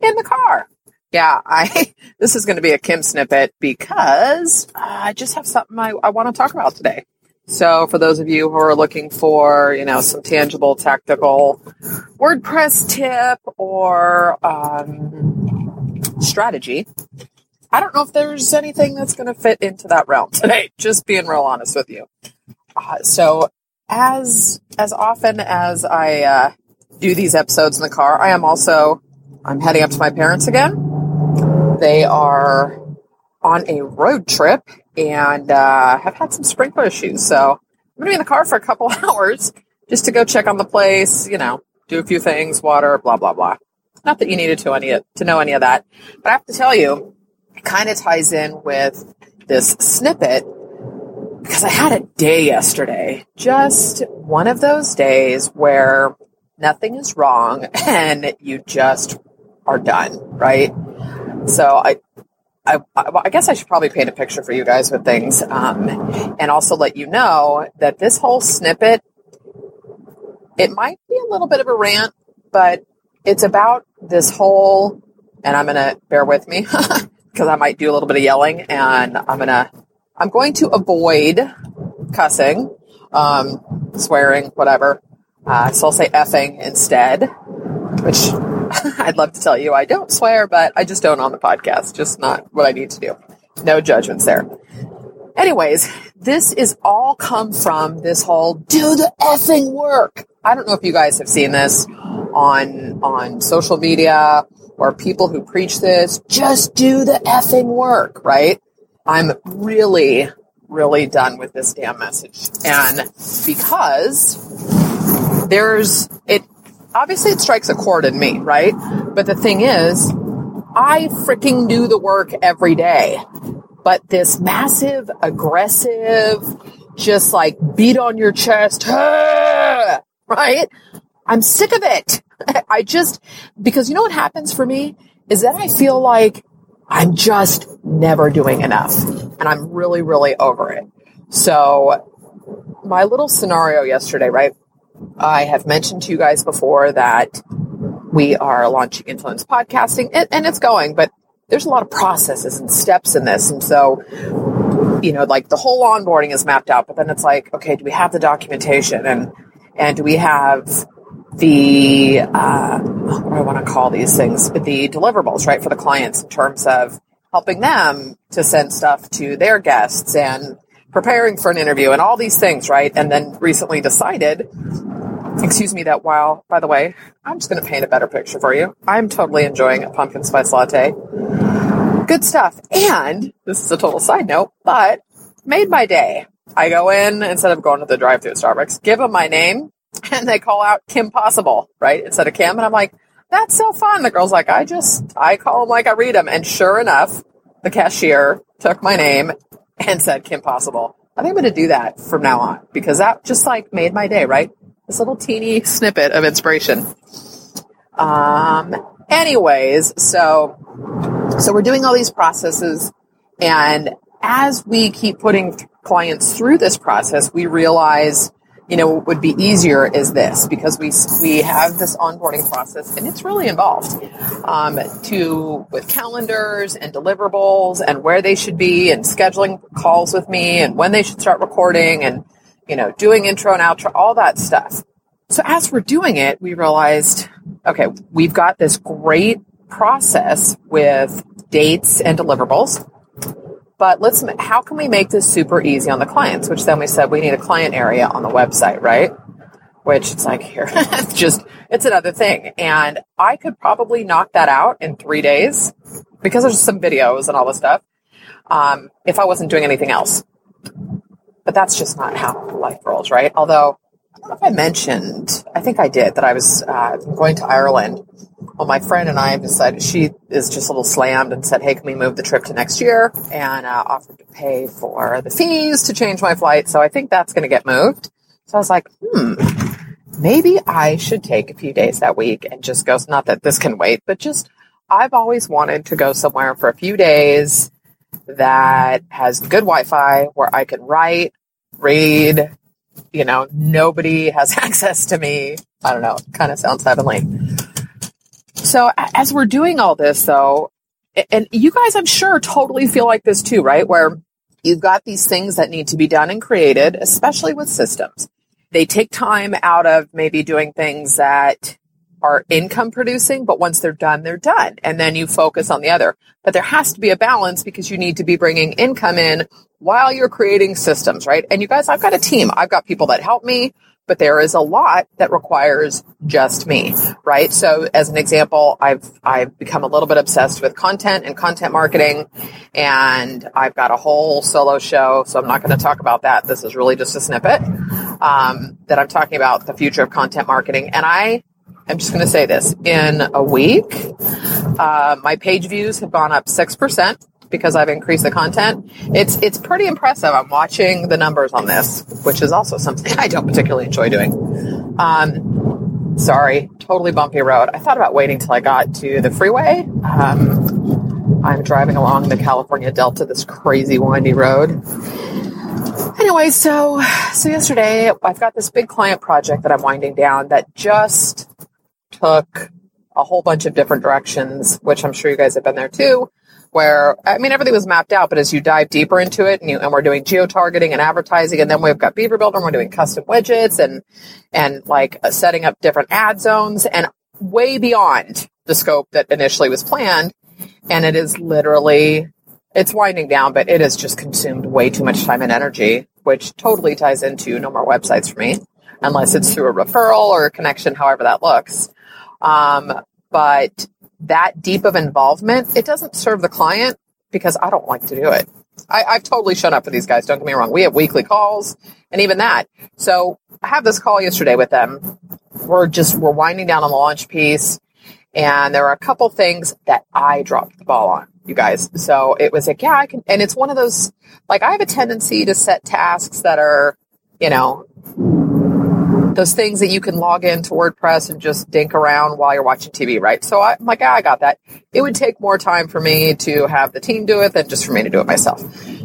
in the car. Yeah, I this is going to be a Kim snippet because I just have something I, I want to talk about today. So, for those of you who are looking for, you know, some tangible, tactical WordPress tip or um, strategy, I don't know if there's anything that's going to fit into that realm today. Just being real honest with you. Uh, so, as as often as I uh, do these episodes in the car, I am also I'm heading up to my parents again. They are on a road trip and uh, have had some sprinkler issues. So I'm going to be in the car for a couple hours just to go check on the place, you know, do a few things, water, blah, blah, blah. Not that you needed to, any, to know any of that, but I have to tell you, it kind of ties in with this snippet because I had a day yesterday, just one of those days where nothing is wrong and you just are done, right? So I, I, I guess I should probably paint a picture for you guys with things, um, and also let you know that this whole snippet, it might be a little bit of a rant, but it's about this whole, and I'm gonna bear with me because I might do a little bit of yelling, and I'm gonna, I'm going to avoid cussing, um, swearing, whatever. Uh, so I'll say effing instead, which I'd love to tell you I don't swear, but I just don't on the podcast. Just not what I need to do. No judgments there. Anyways, this is all come from this whole do the effing work. I don't know if you guys have seen this on on social media or people who preach this. Just do the effing work, right? I'm really, really done with this damn message. And because there's it obviously it strikes a chord in me, right? But the thing is, I freaking do the work every day. But this massive, aggressive, just like beat on your chest, right? I'm sick of it. I just, because you know what happens for me is that I feel like I'm just never doing enough. And I'm really, really over it. So my little scenario yesterday, right? I have mentioned to you guys before that we are launching influence podcasting and, it's going, but there's a lot of processes and steps in this. And so, you know, like the whole onboarding is mapped out, but then it's like, okay, do we have the documentation and, and do we have the, uh, what do I want to call these things? But the deliverables, right, for the clients in terms of helping them to send stuff to their guests and preparing for an interview and all these things, right? And then recently decided, excuse me, that while, by the way, I'm just going to paint a better picture for you. I'm totally enjoying a pumpkin spice latte. Good stuff. And this is a total side note, but made my day. I go in instead of going to the drive through at Starbucks, give them my name, and they call out Kim Possible, right? Instead of Kim. And I'm like, that's so fun. The girl's like, I just, I call them like I read them. And sure enough, the cashier took my name and said Kim Possible. I think I'm going to do that from now on because that just like made my day, right? This little teeny snippet of inspiration. Um, anyways, so, so we're doing all these processes and as we keep putting clients through this process, we realize you know, what would be easier is this because we we have this onboarding process and it's really involved um, to with calendars and deliverables and where they should be and scheduling calls with me and when they should start recording and you know doing intro and outro all that stuff. So as we're doing it, we realized, okay, we've got this great process with dates and deliverables but let's, how can we make this super easy on the clients? Which then we said we need a client area on the website, right? Which it's like here, it's just, it's another thing. And I could probably knock that out in three days because there's some videos and all this stuff. Um, if I wasn't doing anything else. But that's just not how life rolls, right? Although don't know if I mentioned, I think I did, that I was uh, going to Ireland. Well, my friend and I decided she is just a little slammed and said, Hey, can we move the trip to next year? And uh, offered to pay for the fees to change my flight. So I think that's going to get moved. So I was like, hmm, maybe I should take a few days that week and just go. Not that this can wait, but just I've always wanted to go somewhere for a few days that has good Wi Fi where I can write, read, you know, nobody has access to me. I don't know, kind of sounds heavenly. So as we're doing all this though, and you guys I'm sure totally feel like this too, right? Where you've got these things that need to be done and created, especially with systems. They take time out of maybe doing things that are income producing, but once they're done, they're done. And then you focus on the other. But there has to be a balance because you need to be bringing income in while you're creating systems, right? And you guys, I've got a team. I've got people that help me, but there is a lot that requires just me, right? So as an example, I've, I've become a little bit obsessed with content and content marketing and I've got a whole solo show. So I'm not going to talk about that. This is really just a snippet, um, that I'm talking about the future of content marketing. And I I'm just going to say this in a week, uh, my page views have gone up 6% because I've increased the content. It's, it's pretty impressive. I'm watching the numbers on this, which is also something I don't particularly enjoy doing. Um, sorry, totally bumpy road. I thought about waiting till I got to the freeway. Um, I'm driving along the California Delta, this crazy windy road. Anyway, so so yesterday I've got this big client project that I'm winding down that just took a whole bunch of different directions, which I'm sure you guys have been there too, where, I mean, everything was mapped out, but as you dive deeper into it and you, and we're doing geo targeting and advertising, and then we've got Beaver Builder and we're doing custom widgets and, and like uh, setting up different ad zones and way beyond the scope that initially was planned. And it is literally, it's winding down, but it has just consumed way too much time and energy, which totally ties into no more websites for me, unless it's through a referral or a connection, however that looks. Um, but that deep of involvement, it doesn't serve the client because I don't like to do it. I, I've totally shut up for these guys. Don't get me wrong. We have weekly calls and even that. So I have this call yesterday with them. We're just, we're winding down on the launch piece and there are a couple things that I dropped the ball on you guys. So it was like, yeah, I can, and it's one of those, like I have a tendency to set tasks that are, you know, those things that you can log into WordPress and just dink around while you're watching TV, right? So I'm like, ah, I got that. It would take more time for me to have the team do it than just for me to do it myself.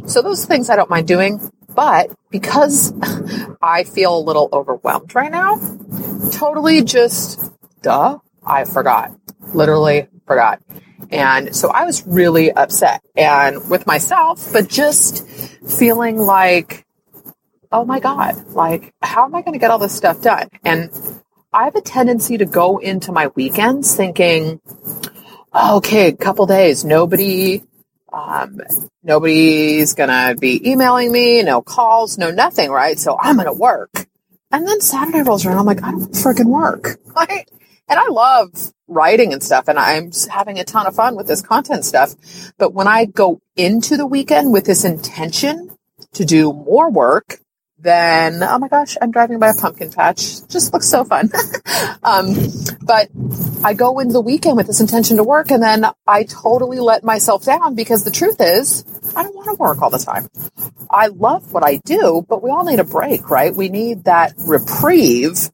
So those things I don't mind doing, but because I feel a little overwhelmed right now, totally just, duh, I forgot. Literally forgot. And so I was really upset and with myself, but just feeling like oh my God, like, how am I going to get all this stuff done? And I have a tendency to go into my weekends thinking, okay, a couple days, nobody, um, nobody's going to be emailing me, no calls, no nothing, right? So I'm going to work. And then Saturday rolls around. I'm like, I don't freaking work. Right? And I love writing and stuff and I'm having a ton of fun with this content stuff. But when I go into the weekend with this intention to do more work, then oh my gosh, I'm driving by a pumpkin patch. Just looks so fun. um, but I go into the weekend with this intention to work, and then I totally let myself down because the truth is, I don't want to work all the time. I love what I do, but we all need a break, right? We need that reprieve,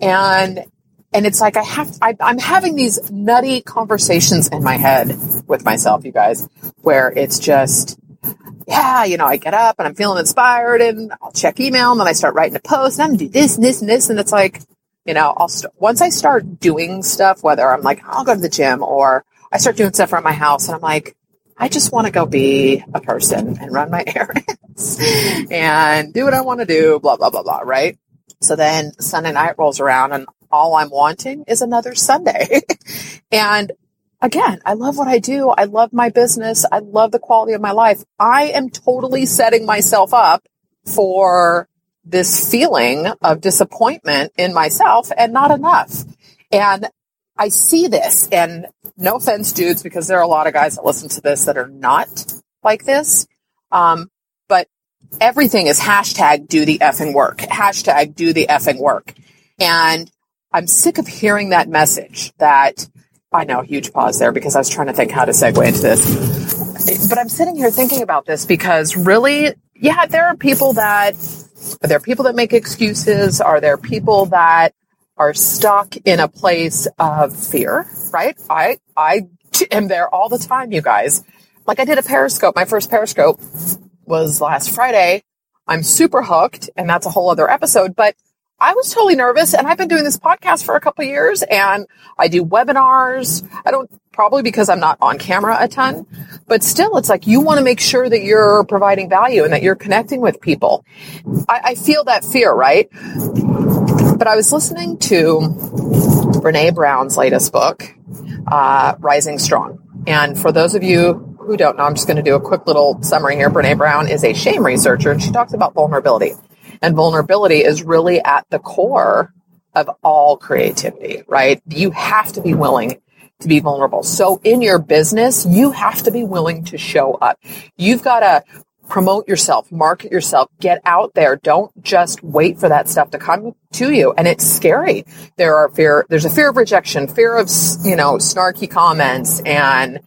and and it's like I have I, I'm having these nutty conversations in my head with myself, you guys, where it's just yeah, you know, I get up and I'm feeling inspired and I'll check email and then I start writing a post and I'm do this and this and this. And it's like, you know, I'll st- once I start doing stuff, whether I'm like, I'll go to the gym or I start doing stuff around my house and I'm like, I just want to go be a person and run my errands and do what I want to do, blah, blah, blah, blah, right? So then Sunday night rolls around and all I'm wanting is another Sunday. and again, I love what I do. I love my business. I love the quality of my life. I am totally setting myself up for this feeling of disappointment in myself and not enough. And I see this and no offense, dudes, because there are a lot of guys that listen to this that are not like this. Um, but everything is hashtag do the effing work, hashtag do the effing work. And I'm sick of hearing that message that I know, huge pause there because I was trying to think how to segue into this. But I'm sitting here thinking about this because really, yeah, there are people that, are there people that make excuses? Are there people that are stuck in a place of fear, right? I, I am there all the time, you guys. Like I did a Periscope. My first Periscope was last Friday. I'm super hooked and that's a whole other episode, but I was totally nervous and I've been doing this podcast for a couple years and I do webinars. I don't probably because I'm not on camera a ton, but still it's like you want to make sure that you're providing value and that you're connecting with people. I, I feel that fear, right? But I was listening to Brene Brown's latest book, uh, Rising Strong. And for those of you who don't know, I'm just going to do a quick little summary here. Brene Brown is a shame researcher and she talks about vulnerability. And vulnerability is really at the core of all creativity, right? You have to be willing to be vulnerable. So in your business, you have to be willing to show up. You've got to promote yourself, market yourself, get out there. Don't just wait for that stuff to come to you. And it's scary. There are fear, there's a fear of rejection, fear of, you know, snarky comments. And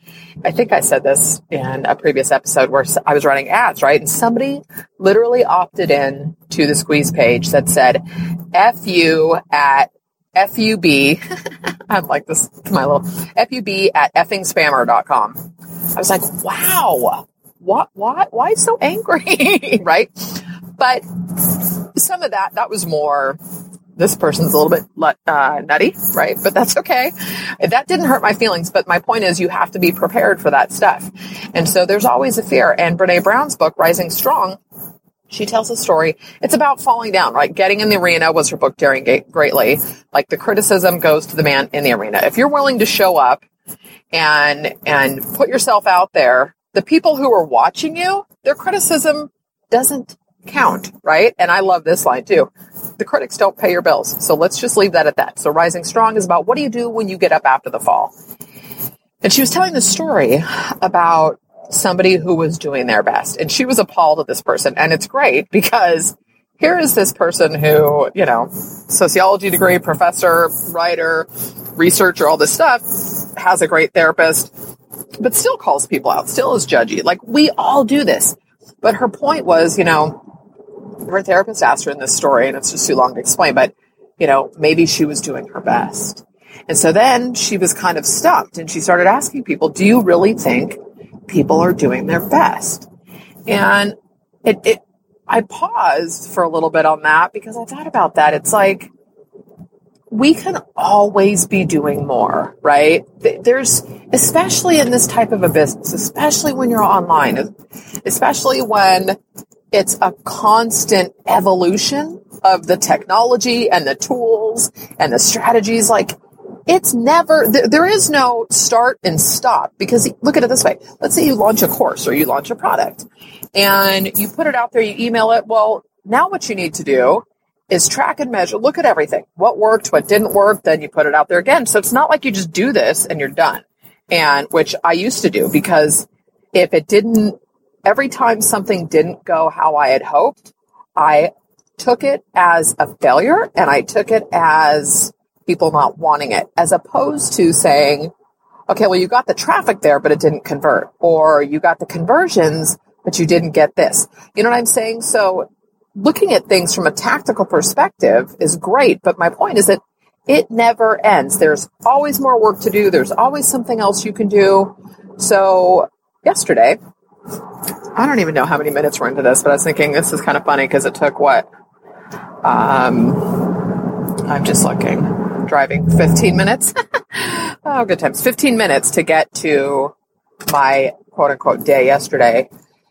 I think I said this in a previous episode where I was running ads, right? And somebody literally opted in to the squeeze page that said, F you at FUB. I'm like this, my little FUB at effingspammer.com. I was like, wow, what, what, why so angry? right? But some of that, that was more, this person's a little bit uh, nutty, right? But that's okay. That didn't hurt my feelings. But my point is, you have to be prepared for that stuff. And so there's always a fear. And Brene Brown's book, Rising Strong, she tells a story. It's about falling down, right? Getting in the arena was her book, Daring Greatly. Like the criticism goes to the man in the arena. If you're willing to show up and, and put yourself out there, the people who are watching you, their criticism doesn't count, right? And I love this line too. The critics don't pay your bills. So let's just leave that at that. So rising strong is about what do you do when you get up after the fall? And she was telling the story about somebody who was doing their best and she was appalled at this person. And it's great because here is this person who, you know, sociology degree, professor, writer, researcher, all this stuff, has a great therapist, but still calls people out, still is judgy. Like we all do this. But her point was, you know, her therapist asked her in this story, and it's just too long to explain, but, you know, maybe she was doing her best. And so then she was kind of stumped and she started asking people, do you really think people are doing their best? And it, it, I paused for a little bit on that because I thought about that. It's like, we can always be doing more, right? There's, especially in this type of a business, especially when you're online, especially when it's a constant evolution of the technology and the tools and the strategies. Like, it's never, there is no start and stop because look at it this way. Let's say you launch a course or you launch a product and you put it out there, you email it. Well, now what you need to do is track and measure, look at everything. What worked, what didn't work, then you put it out there again. So it's not like you just do this and you're done. And which I used to do because if it didn't, every time something didn't go how I had hoped, I took it as a failure and I took it as people not wanting it as opposed to saying, okay, well, you got the traffic there, but it didn't convert or you got the conversions, but you didn't get this. You know what I'm saying? So looking at things from a tactical perspective is great, but my point is that it never ends. There's always more work to do. There's always something else you can do. So yesterday, I don't even know how many minutes we're into this, but I was thinking this is kind of funny because it took what? Um, I'm just looking. Driving 15 minutes. oh, good times. 15 minutes to get to my quote unquote day yesterday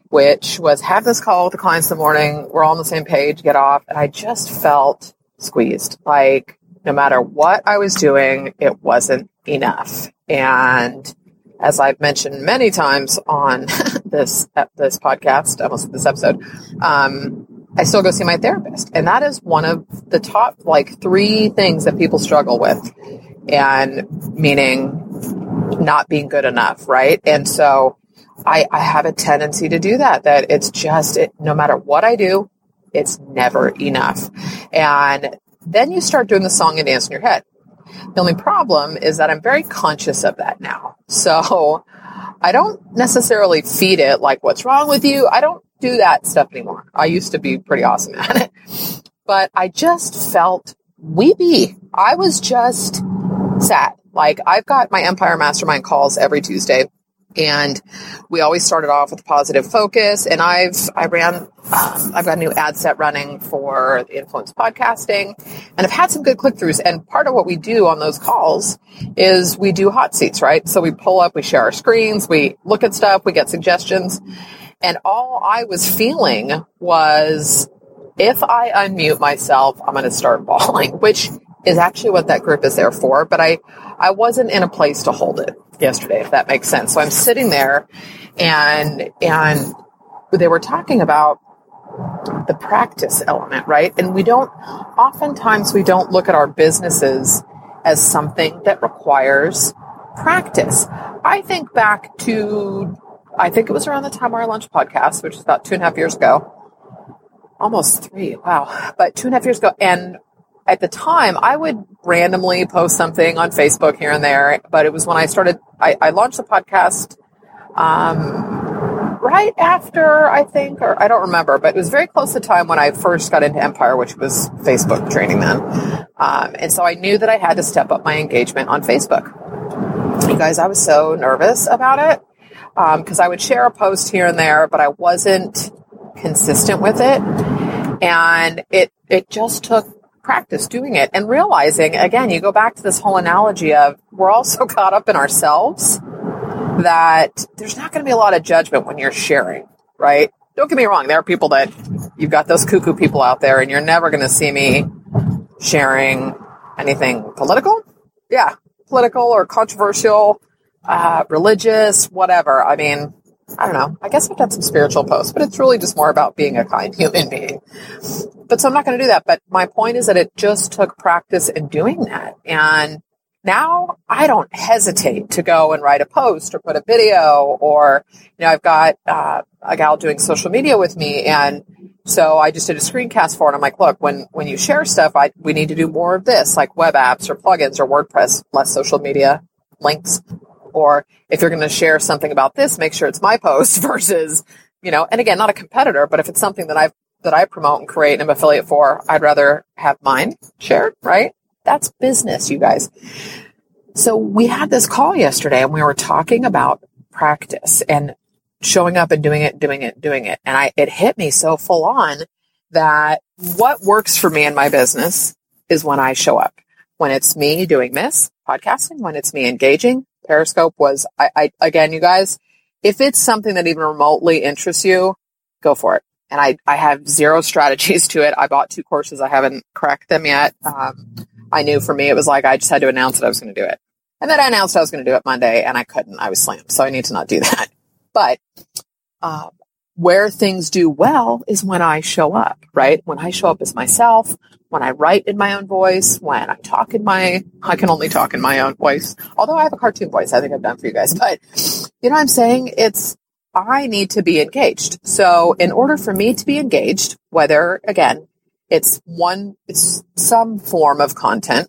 which was have this call with the clients in the morning. We're all on the same page, get off. And I just felt squeezed. Like no matter what I was doing, it wasn't enough. And as I've mentioned many times on this, this podcast, almost this episode, um, I still go see my therapist. And that is one of the top like three things that people struggle with. And meaning not being good enough, right? And so I, I have a tendency to do that, that it's just, it, no matter what I do, it's never enough. And then you start doing the song and dance in your head. The only problem is that I'm very conscious of that now. So I don't necessarily feed it like, what's wrong with you? I don't do that stuff anymore. I used to be pretty awesome at it, but I just felt weepy. I was just sad. Like I've got my Empire Mastermind calls every Tuesday and we always started off with positive focus. And i've i ran um, i've got a new ad set running for influence podcasting. And i've had some good click-throughs. And part of what we do on those calls is we do hot seats right? So we pull up we share our screens we look at stuff we get suggestions. And all i was feeling was if i unmute myself i'm going to start bawling which is actually what that group is there for. But i i wasn't in a place to hold it yesterday, if that makes sense. So I'm sitting there and, and they were talking about the practice element, right? And we don't, oftentimes we don't look at our businesses as something that requires practice. I think back to, I think it was around the time our lunch podcast, which is about two and a half years ago. Almost three, wow. But two and a half years ago. And at the time, I would randomly post something on Facebook here and there, but it was when I started, I, I launched the podcast um, right after, I think, or I don't remember, but it was very close to time when I first got into Empire, which was Facebook training then. Um, and so I knew that I had to step up my engagement on Facebook. You guys, I was so nervous about it because um, I would share a post here and there, but I wasn't consistent with it. And it, it just took practice doing it and realizing again you go back to this whole analogy of we're all so caught up in ourselves that there's not going to be a lot of judgment when you're sharing right? Don't get me wrong there are people that you've got those cuckoo people out there and you're never going to see me sharing anything political. Yeah political or controversial uh, religious whatever. I mean I don't know. I guess I've done some spiritual posts, but it's really just more about being a kind human being. But so I'm not going to do that. But my point is that it just took practice in doing that. And now I don't hesitate to go and write a post or put a video or, you know, I've got uh, a gal doing social media with me and so I just did a screencast for it. I'm like, look, when, when you share stuff, I, we need to do more of this, like web apps or plugins or WordPress, less social media links or if you're going to share something about this, make sure it's my post versus, you know, and again, not a competitor, but if it's something that I've, that I promote and create and am affiliate for, I'd rather have mine shared, right? That's business, you guys. So we had this call yesterday and we were talking about practice and showing up and doing it, doing it, doing it. And I, it hit me so full on that what works for me in my business is when I show up. When it's me doing this podcasting, when it's me engaging, Periscope was, I, I, again, you guys, if it's something that even remotely interests you, go for it. And I, I have zero strategies to it. I bought two courses. I haven't cracked them yet. Um, I knew for me, it was like I just had to announce that I was going to do it. And then I announced I was going to do it Monday and I couldn't. I was slammed. So I need to not do that. But, um, where things do well is when I show up, right? When I show up as myself, when I write in my own voice, when I talk in my, I can only talk in my own voice. Although I have a cartoon voice, I think I've done for you guys, but you know what I'm saying? It's, I need to be engaged. So in order for me to be engaged, whether again, it's one, it's some form of content,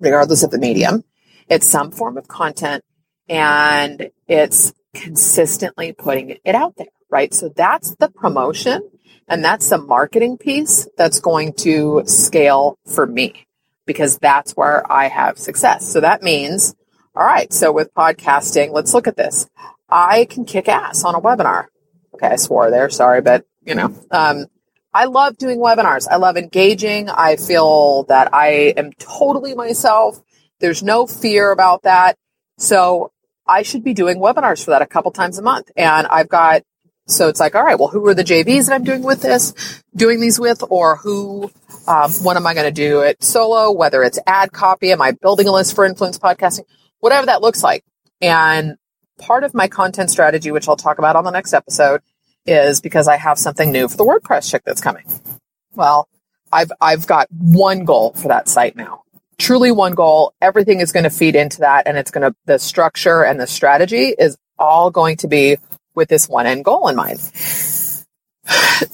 regardless of the medium, it's some form of content and it's consistently putting it out there, right? So that's the promotion and that's the marketing piece that's going to scale for me because that's where I have success. So that means, all right, so with podcasting, let's look at this. I can kick ass on a webinar. Okay, I swore there, sorry, but you know, um, I love doing webinars. I love engaging. I feel that I am totally myself. There's no fear about that. So I should be doing webinars for that a couple times a month. And I've got so it's like, all right, well, who are the JVs that I'm doing with this, doing these with, or who, um, what am I going to do it solo? Whether it's ad copy, am I building a list for influence podcasting? Whatever that looks like. And part of my content strategy, which I'll talk about on the next episode, is because I have something new for the WordPress chick that's coming. Well, I've I've got one goal for that site now. Truly one goal. Everything is going to feed into that and it's going to the structure and the strategy is all going to be with this one end goal in mind.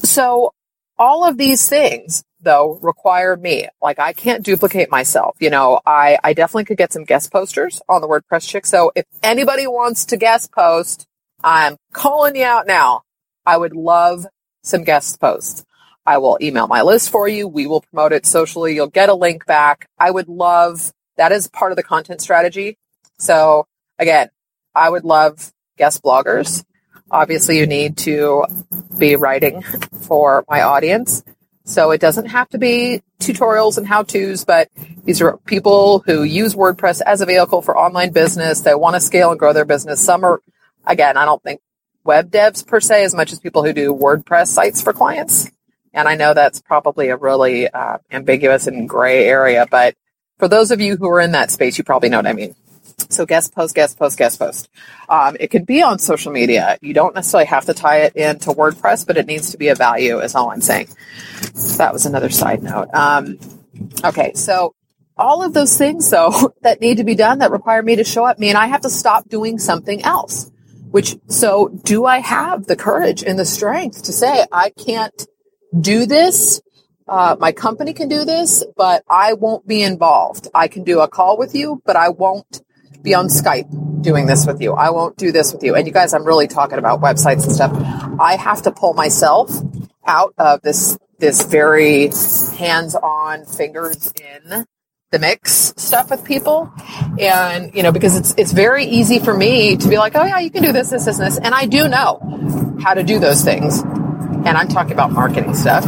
So all of these things though require me. Like I can't duplicate myself. You know, I, I definitely could get some guest posters on the WordPress chick. So if anybody wants to guest post, I'm calling you out now. I would love some guest posts. I will email my list for you. We will promote it socially. You'll get a link back. I would love that is part of the content strategy. So again, I would love guest bloggers. Obviously, you need to be writing for my audience. So it doesn't have to be tutorials and how to's, but these are people who use WordPress as a vehicle for online business. They want to scale and grow their business. Some are, again, I don't think web devs per se as much as people who do WordPress sites for clients. And I know that's probably a really uh, ambiguous and gray area, but for those of you who are in that space, you probably know what I mean. So guest post, guest post, guest post. Um, it could be on social media. You don't necessarily have to tie it into WordPress, but it needs to be a value is all I'm saying. So that was another side note. Um, okay. So all of those things though that need to be done that require me to show up mean I have to stop doing something else. Which, so do I have the courage and the strength to say I can't do this uh, my company can do this, but I won't be involved. I can do a call with you, but I won't be on Skype doing this with you. I won't do this with you. And you guys, I'm really talking about websites and stuff. I have to pull myself out of this, this very hands-on fingers in the mix stuff with people. And, you know, because it's, it's very easy for me to be like, oh yeah, you can do this, this, this, and this. And I do know how to do those things. And I'm talking about marketing stuff.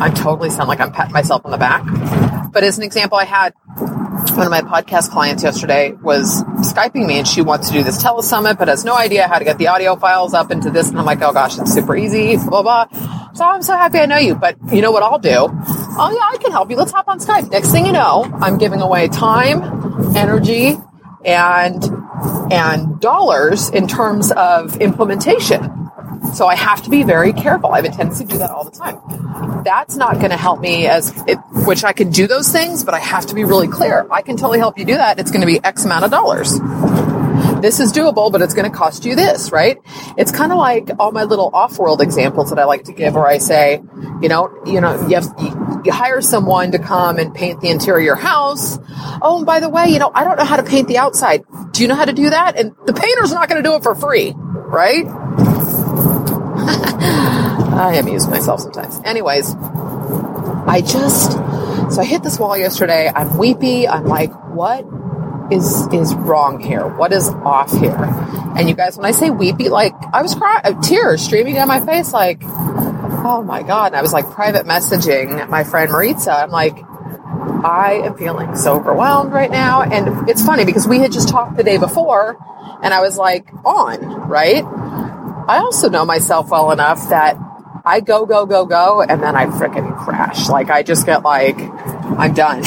I totally sound like I'm patting myself on the back. But as an example, I had one of my podcast clients yesterday was Skyping me and she wants to do this telesummit, but has no idea how to get the audio files up into this. And I'm like, oh gosh, it's super easy, blah, blah, blah. So I'm so happy I know you, but you know what I'll do? Oh yeah, I can help you. Let's hop on Skype. Next thing you know, I'm giving away time, energy, and, and dollars in terms of implementation. So I have to be very careful. I have a tendency to do that all the time. That's not going to help me as it, which I can do those things, but I have to be really clear. I can totally help you do that. It's going to be X amount of dollars. This is doable, but it's going to cost you this, right? It's kind of like all my little off-world examples that I like to give where I say, you know, you know, you, have, you, hire someone to come and paint the interior house. Oh, and by the way, you know, I don't know how to paint the outside. Do you know how to do that? And the painter's not going to do it for free, right? I amuse myself sometimes. Anyways, I just so I hit this wall yesterday. I'm weepy. I'm like, what is is wrong here? What is off here? And you guys, when I say weepy, like I was crying, tears streaming down my face, like, oh my god! And I was like private messaging my friend Maritza. I'm like, I am feeling so overwhelmed right now. And it's funny because we had just talked the day before, and I was like on right I also know myself well enough that I go, go, go, go, and then I freaking crash. Like I just get like, I'm done.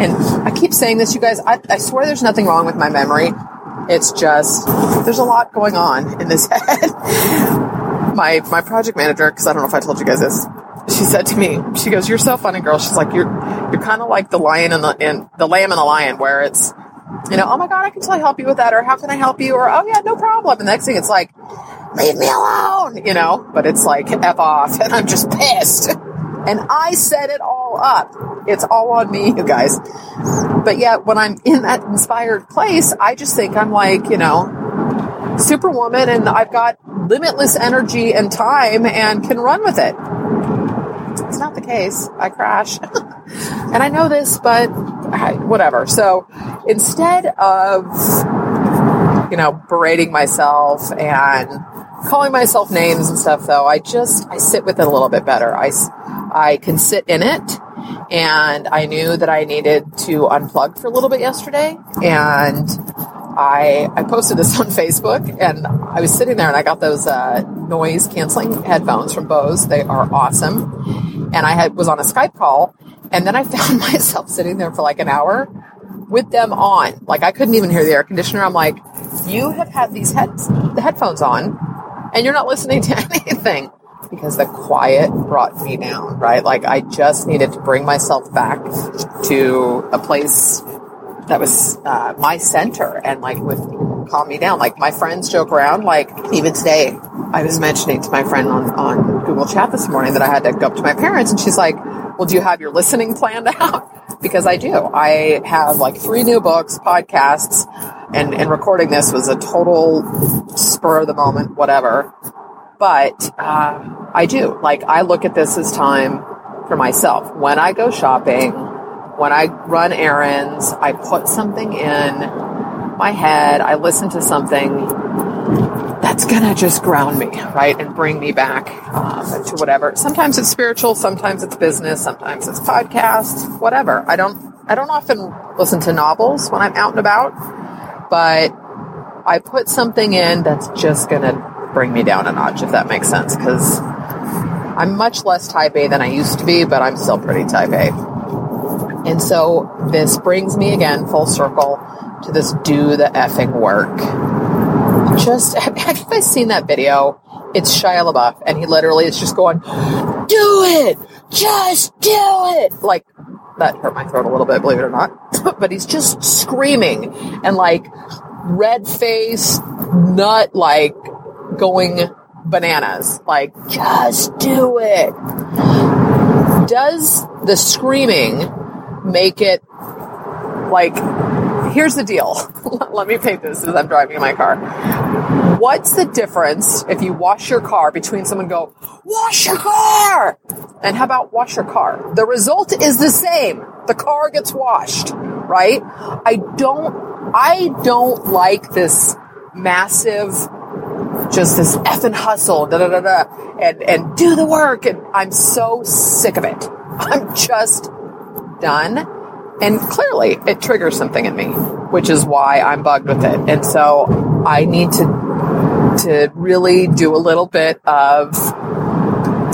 and I keep saying this, you guys, I, I swear there's nothing wrong with my memory. It's just, there's a lot going on in this head. my, my project manager, cause I don't know if I told you guys this, she said to me, she goes, you're so funny girl. She's like, you're, you're kind of like the lion and the, and the lamb and the lion where it's, you know, oh my God, I can totally help you with that, or how can I help you, or oh yeah, no problem. And the next thing it's like, leave me alone, you know, but it's like F off, and I'm just pissed. And I set it all up. It's all on me, you guys. But yet, when I'm in that inspired place, I just think I'm like, you know, superwoman, and I've got limitless energy and time and can run with it. It's not the case. I crash. and I know this, but whatever. So instead of, you know, berating myself and calling myself names and stuff though, I just, I sit with it a little bit better. I, I can sit in it and I knew that I needed to unplug for a little bit yesterday and I, I posted this on Facebook and I was sitting there and I got those uh, noise canceling headphones from Bose. They are awesome. And I had, was on a Skype call and then I found myself sitting there for like an hour with them on. Like I couldn't even hear the air conditioner. I'm like, you have had these heads, the headphones on and you're not listening to anything because the quiet brought me down, right? Like I just needed to bring myself back to a place that was uh, my center and like with calm me down. Like my friends joke around, like even today, I was mentioning to my friend on, on Google Chat this morning that I had to go up to my parents and she's like, well, do you have your listening planned out? because I do. I have like three new books, podcasts, and, and recording this was a total spur of the moment, whatever. But uh, I do. Like, I look at this as time for myself. When I go shopping, when I run errands, I put something in my head, I listen to something that's gonna just ground me, right, and bring me back um, to whatever. Sometimes it's spiritual, sometimes it's business, sometimes it's podcast, whatever. I don't, I don't often listen to novels when I'm out and about, but I put something in that's just gonna bring me down a notch, if that makes sense, because I'm much less type A than I used to be, but I'm still pretty type A. And so this brings me again full circle to this do the effing work. Just have you guys seen that video? It's Shia LaBeouf, and he literally is just going, "Do it, just do it!" Like that hurt my throat a little bit, believe it or not. but he's just screaming and like red face, nut, like going bananas. Like, just do it. Does the screaming make it like, here's the deal. Let me paint this as I'm driving my car. What's the difference if you wash your car between someone go, wash your car! And how about wash your car? The result is the same. The car gets washed, right? I don't, I don't like this massive just this effing hustle, da da da da, and and do the work. And I'm so sick of it. I'm just done. And clearly, it triggers something in me, which is why I'm bugged with it. And so I need to to really do a little bit of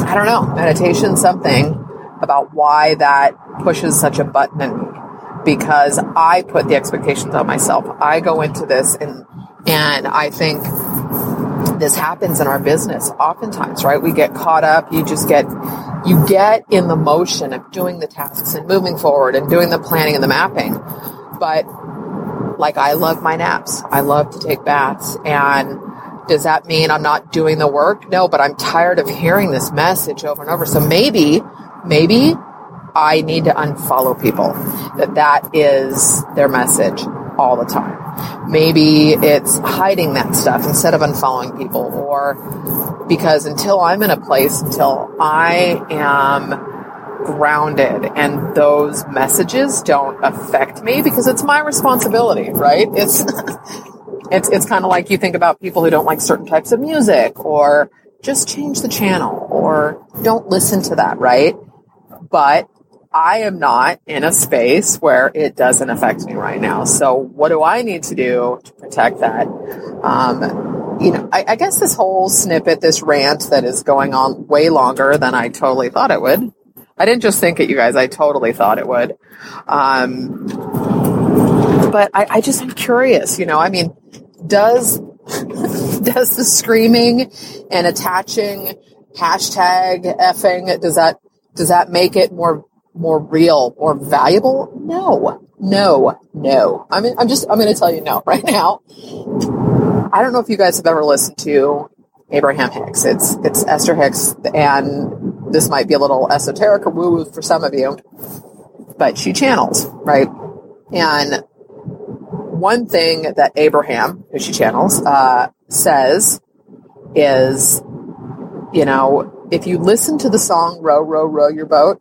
I don't know meditation, something about why that pushes such a button in me because I put the expectations on myself. I go into this and and I think this happens in our business oftentimes, right? We get caught up. You just get, you get in the motion of doing the tasks and moving forward and doing the planning and the mapping. But like I love my naps. I love to take baths. And does that mean I'm not doing the work? No, but I'm tired of hearing this message over and over. So maybe, maybe I need to unfollow people that that is their message all the time. Maybe it's hiding that stuff instead of unfollowing people, or because until I'm in a place, until I am grounded and those messages don't affect me because it's my responsibility, right? It's, it's, it's kind of like you think about people who don't like certain types of music or just change the channel or don't listen to that, right? But I am not in a space where it doesn't affect me right now. So what do I need to do to protect that? Um, you know, I, I, guess this whole snippet, this rant that is going on way longer than I totally thought it would. I didn't just think it, you guys. I totally thought it would. Um, but I, I just am curious. You know, I mean, does does the screaming and attaching hashtag effing does that does that make it more more real, more valuable? No, no, no. I mean, I'm just, I'm going to tell you no right now. I don't know if you guys have ever listened to Abraham Hicks. It's, it's Esther Hicks, and this might be a little esoteric or woo woo for some of you, but she channels, right? And one thing that Abraham, who she channels, uh, says is, you know, if you listen to the song Row, Row, Row Your Boat,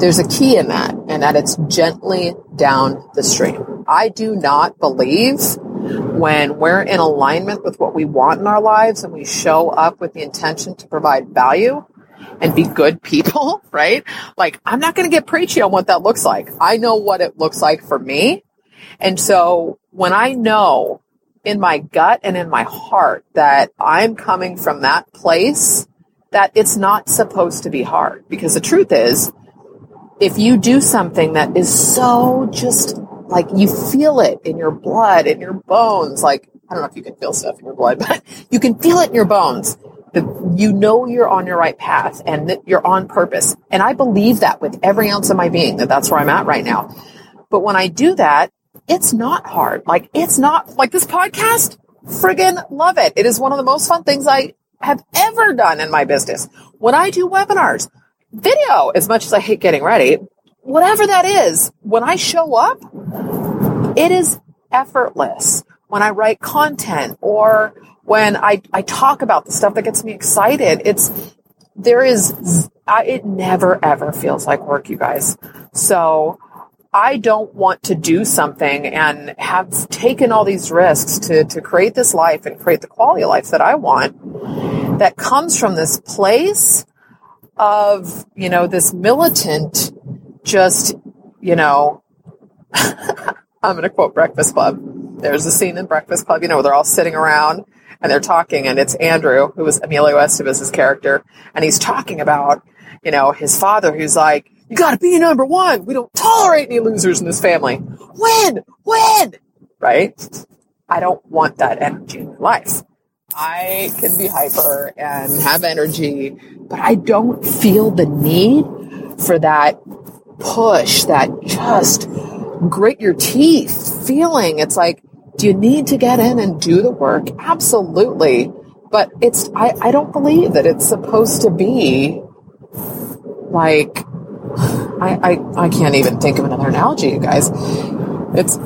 there's a key in that, and that it's gently down the stream. I do not believe when we're in alignment with what we want in our lives and we show up with the intention to provide value and be good people, right? Like, I'm not going to get preachy on what that looks like. I know what it looks like for me. And so when I know in my gut and in my heart that I'm coming from that place, that it's not supposed to be hard. Because the truth is, if you do something that is so just like you feel it in your blood, in your bones, like, I don't know if you can feel stuff in your blood, but you can feel it in your bones. You know you're on your right path and that you're on purpose. And I believe that with every ounce of my being that that's where I'm at right now. But when I do that, it's not hard. Like it's not like this podcast. Friggin' love it. It is one of the most fun things I have ever done in my business. When I do webinars, video, as much as I hate getting ready, whatever that is, when I show up, it is effortless. When I write content or when I, I talk about the stuff that gets me excited, it's, there is, I, it never ever feels like work, you guys. So I don't want to do something and have taken all these risks to, to create this life and create the quality of life that I want that comes from this place of, you know, this militant, just, you know, I'm going to quote Breakfast Club. There's a scene in Breakfast Club, you know, where they're all sitting around and they're talking and it's Andrew, who was Emilio Estevez's character. And he's talking about, you know, his father who's like, you got to be number one. We don't tolerate any losers in this family. Win, win, right? I don't want that energy in my life. I can be hyper and have energy, but I don't feel the need for that push, that just grit your teeth feeling. It's like, do you need to get in and do the work? Absolutely. But it's, I, I don't believe that it's supposed to be like I, I, I can't even think of another analogy, you guys. It's,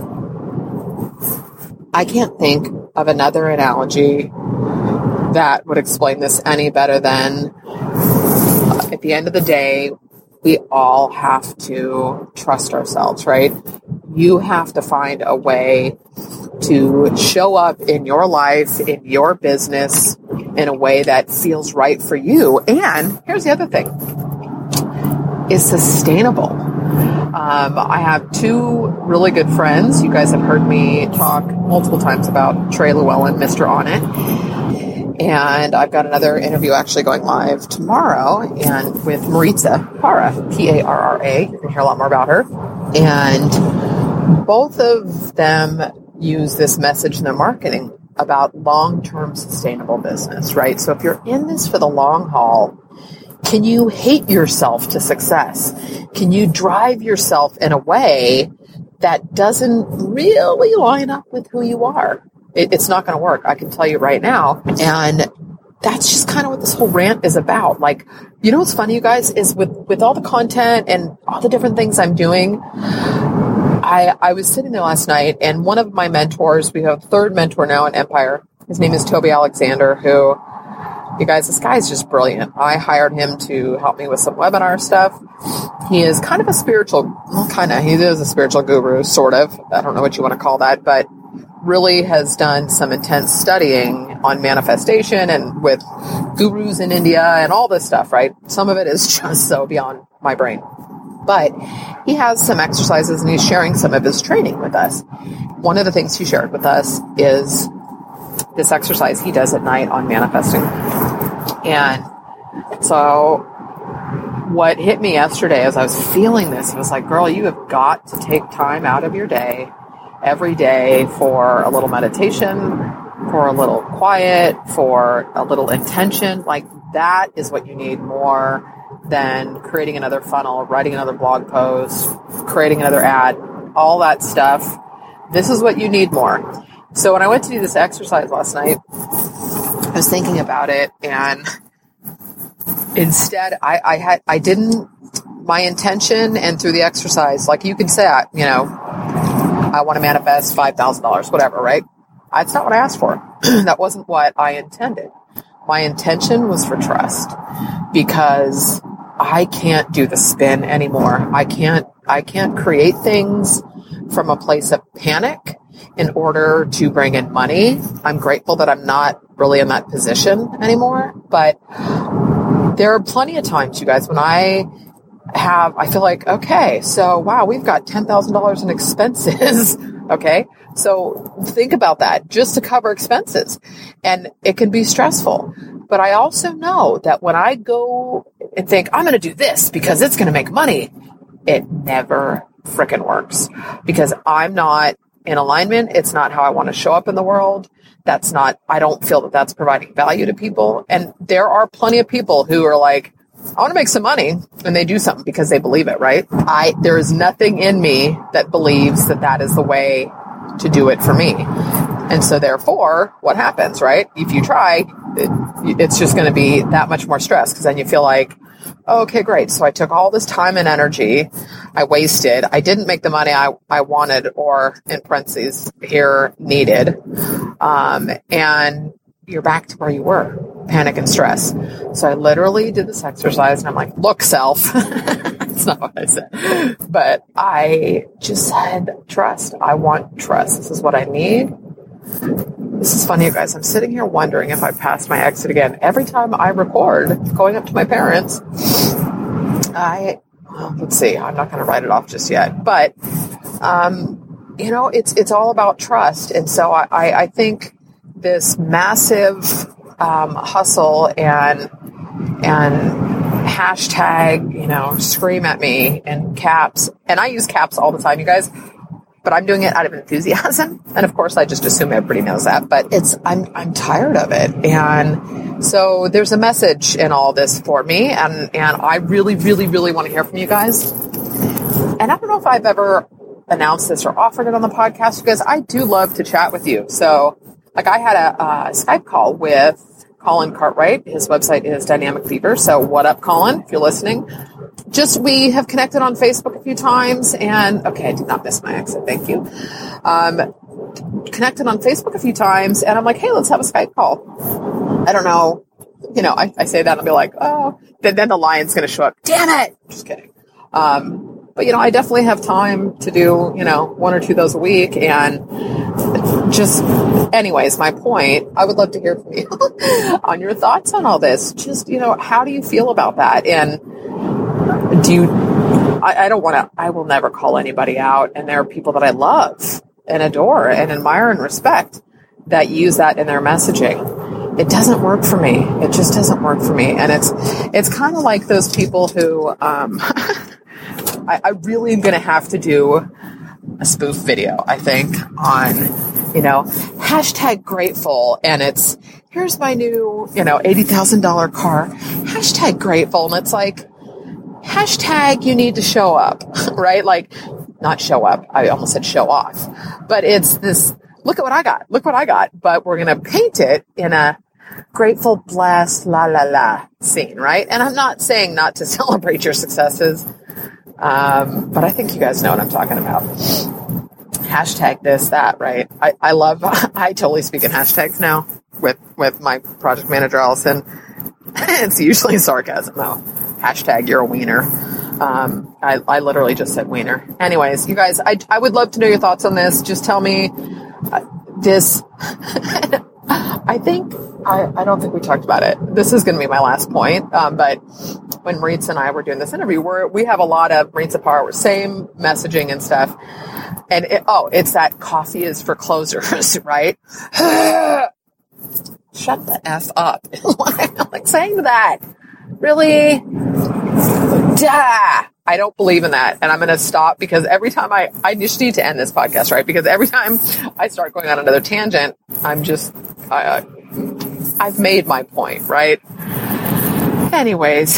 I can't think of another analogy that would explain this any better than uh, at the end of the day, we all have to trust ourselves, right? You have to find a way to show up in your life, in your business, in a way that feels right for you. And here's the other thing is sustainable. Um, I have two really good friends. You guys have heard me talk multiple times about Trey Lewellen, Mr. On It. And I've got another interview actually going live tomorrow and with Maritza Parra, P-A-R-R-A. You can hear a lot more about her. And both of them use this message in their marketing about long-term sustainable business, right? So if you're in this for the long haul, can you hate yourself to success? Can you drive yourself in a way that doesn't really line up with who you are? It, it's not going to work. I can tell you right now. And that's just kind of what this whole rant is about. Like, you know what's funny, you guys, is with, with all the content and all the different things I'm doing, I, I was sitting there last night and one of my mentors, we have a third mentor now in Empire. His name is Toby Alexander, who you guys, this guy is just brilliant. I hired him to help me with some webinar stuff. He is kind of a spiritual, kind of, he is a spiritual guru, sort of. I don't know what you want to call that, but really has done some intense studying on manifestation and with gurus in India and all this stuff, right? Some of it is just so beyond my brain. But he has some exercises and he's sharing some of his training with us. One of the things he shared with us is this exercise he does at night on manifesting. And so what hit me yesterday as I was feeling this, it was like, girl, you have got to take time out of your day every day for a little meditation, for a little quiet, for a little intention. Like that is what you need more than creating another funnel, writing another blog post, creating another ad, all that stuff. This is what you need more. So when I went to do this exercise last night, I was thinking about it and instead I, I had I didn't my intention and through the exercise, like you can say, you know, I want to manifest five thousand dollars, whatever, right? That's not what I asked for. that wasn't what I intended. My intention was for trust because I can't do the spin anymore. I can't I can't create things from a place of panic in order to bring in money. I'm grateful that I'm not really in that position anymore, but there are plenty of times, you guys, when I have, I feel like, okay, so wow, we've got $10,000 in expenses. okay. So think about that just to cover expenses and it can be stressful. But I also know that when I go and think I'm going to do this because it's going to make money, it never freaking works because I'm not in alignment. It's not how I want to show up in the world. That's not, I don't feel that that's providing value to people. And there are plenty of people who are like, I want to make some money and they do something because they believe it, right? I, there is nothing in me that believes that that is the way to do it for me. And so, therefore, what happens, right? If you try, it, it's just going to be that much more stress because then you feel like, okay, great. So I took all this time and energy I wasted. I didn't make the money I, I wanted or in parentheses here needed. Um, and you're back to where you were panic and stress. So I literally did this exercise and I'm like, look, self. That's not what I said. But I just said, trust. I want trust. This is what I need. This is funny, you guys. I'm sitting here wondering if I passed my exit again. Every time I record going up to my parents, I, well, let's see, I'm not going to write it off just yet. But, um, you know, it's, it's all about trust. And so I, I, I think this massive um, hustle and and hashtag, you know, scream at me in caps. And I use caps all the time, you guys. But I'm doing it out of enthusiasm, and of course, I just assume everybody knows that. But it's I'm I'm tired of it, and so there's a message in all this for me, and and I really, really, really want to hear from you guys. And I don't know if I've ever announced this or offered it on the podcast because I do love to chat with you. So like I had a, a Skype call with Colin Cartwright. His website is Dynamic Fever. So what up, Colin, if you're listening? Just we have connected on Facebook a few times and okay, I did not miss my exit. Thank you. Um, connected on Facebook a few times and I'm like, hey, let's have a Skype call. I don't know. You know, I, I say that and I'll be like, oh, then, then the lion's going to show up. Damn it. Just kidding. Um, but you know, I definitely have time to do, you know, one or two of those a week and just anyways, my point, I would love to hear from you on your thoughts on all this. Just, you know, how do you feel about that? And do you I, I don't want to I will never call anybody out and there are people that I love and adore and admire and respect that use that in their messaging. It doesn't work for me. It just doesn't work for me. And it's it's kind of like those people who um, I, I really am going to have to do a spoof video, I think, on, you know, hashtag grateful. And it's, here's my new, you know, $80,000 car, hashtag grateful. And it's like, hashtag you need to show up, right? Like, not show up. I almost said show off, but it's this, look at what I got. Look what I got. But we're going to paint it in a grateful, blessed, la la la scene, right? And I'm not saying not to celebrate your successes. Um, but I think you guys know what I'm talking about. Hashtag this, that, right? I, I love, I totally speak in hashtags now with, with my project manager, Allison. it's usually sarcasm though. Hashtag you're a wiener. Um, I, I literally just said wiener. Anyways, you guys, I, I would love to know your thoughts on this. Just tell me uh, this. I think I, I don't think we talked about it. This is going to be my last point. Um, but when Maritza and I were doing this interview, we we have a lot of Maritza Parra, same messaging and stuff. And it, oh, it's that coffee is for closers, right? Shut the f up! Like saying that. Really? Duh. I don't believe in that. And I'm going to stop because every time I, I just need to end this podcast, right? Because every time I start going on another tangent, I'm just, I, I've made my point, right? Anyways,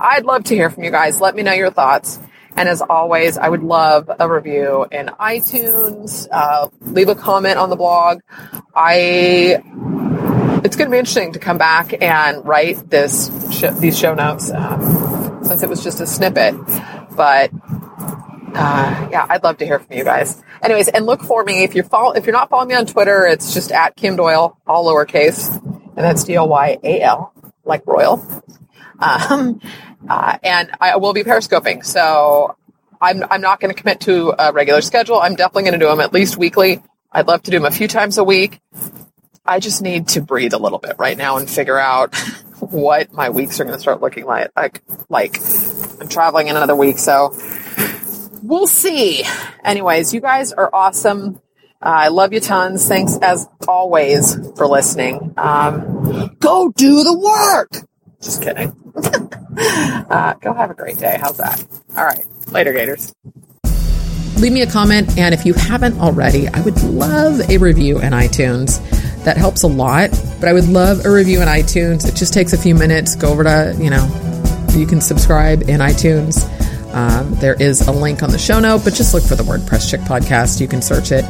I'd love to hear from you guys. Let me know your thoughts. And as always, I would love a review in iTunes. Uh, leave a comment on the blog. I it's going to be interesting to come back and write this sh- these show notes um, since it was just a snippet. But uh, yeah, I'd love to hear from you guys. Anyways, and look for me if you're follow if you're not following me on Twitter, it's just at Kim Doyal, all lowercase, and that's D O Y A L, like royal. Um, uh, and I will be periscoping, so I'm I'm not going to commit to a regular schedule. I'm definitely going to do them at least weekly. I'd love to do them a few times a week. I just need to breathe a little bit right now and figure out what my weeks are going to start looking like. Like, like I'm traveling in another week, so we'll see. Anyways, you guys are awesome. Uh, I love you tons. Thanks as always for listening. Um, go do the work. Just kidding. uh, go have a great day. How's that? All right. Later, Gators. Leave me a comment, and if you haven't already, I would love a review in iTunes. That helps a lot, but I would love a review in iTunes. It just takes a few minutes. Go over to, you know, you can subscribe in iTunes Um, there is a link on the show note, but just look for the WordPress Chick podcast. You can search it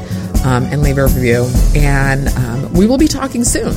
um, and leave a review. And um, we will be talking soon.